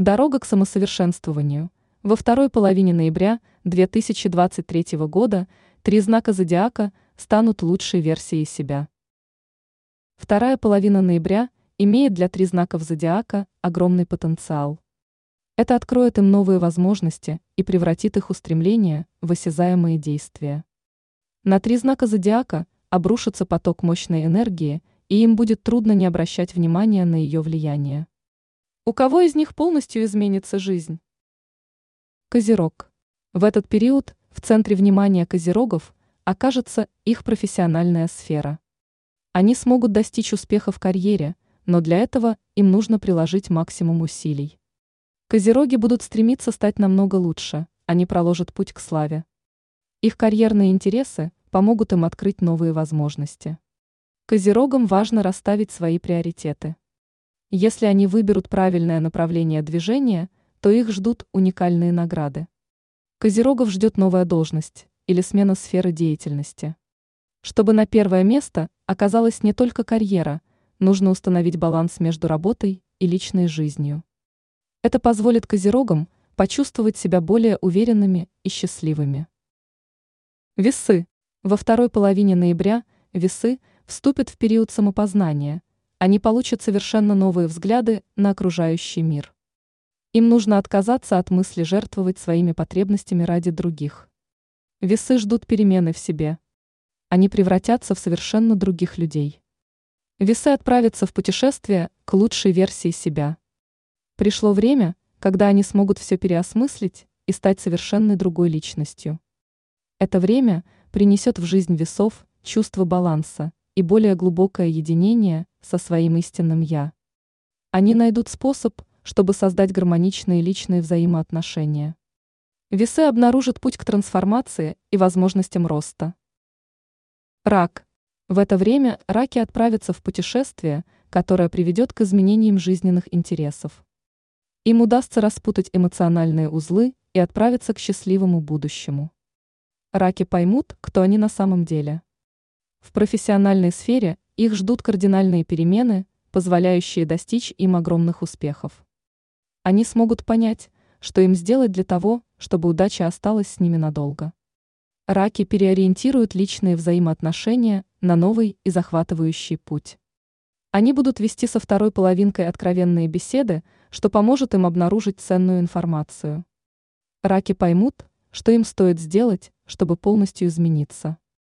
Дорога к самосовершенствованию. Во второй половине ноября 2023 года три знака зодиака станут лучшей версией себя. Вторая половина ноября имеет для три знаков зодиака огромный потенциал. Это откроет им новые возможности и превратит их устремления в осязаемые действия. На три знака зодиака обрушится поток мощной энергии, и им будет трудно не обращать внимания на ее влияние. У кого из них полностью изменится жизнь? Козерог. В этот период в центре внимания козерогов окажется их профессиональная сфера. Они смогут достичь успеха в карьере, но для этого им нужно приложить максимум усилий. Козероги будут стремиться стать намного лучше, они проложат путь к славе. Их карьерные интересы помогут им открыть новые возможности. Козерогам важно расставить свои приоритеты. Если они выберут правильное направление движения, то их ждут уникальные награды. Козерогов ждет новая должность или смена сферы деятельности. Чтобы на первое место оказалась не только карьера, нужно установить баланс между работой и личной жизнью. Это позволит козерогам почувствовать себя более уверенными и счастливыми. Весы. Во второй половине ноября весы вступят в период самопознания – они получат совершенно новые взгляды на окружающий мир. Им нужно отказаться от мысли жертвовать своими потребностями ради других. Весы ждут перемены в себе. Они превратятся в совершенно других людей. Весы отправятся в путешествие к лучшей версии себя. Пришло время, когда они смогут все переосмыслить и стать совершенно другой личностью. Это время принесет в жизнь весов чувство баланса и более глубокое единение со своим истинным «я». Они найдут способ, чтобы создать гармоничные личные взаимоотношения. Весы обнаружат путь к трансформации и возможностям роста. Рак. В это время раки отправятся в путешествие, которое приведет к изменениям жизненных интересов. Им удастся распутать эмоциональные узлы и отправиться к счастливому будущему. Раки поймут, кто они на самом деле. В профессиональной сфере их ждут кардинальные перемены, позволяющие достичь им огромных успехов. Они смогут понять, что им сделать для того, чтобы удача осталась с ними надолго. Раки переориентируют личные взаимоотношения на новый и захватывающий путь. Они будут вести со второй половинкой откровенные беседы, что поможет им обнаружить ценную информацию. Раки поймут, что им стоит сделать, чтобы полностью измениться.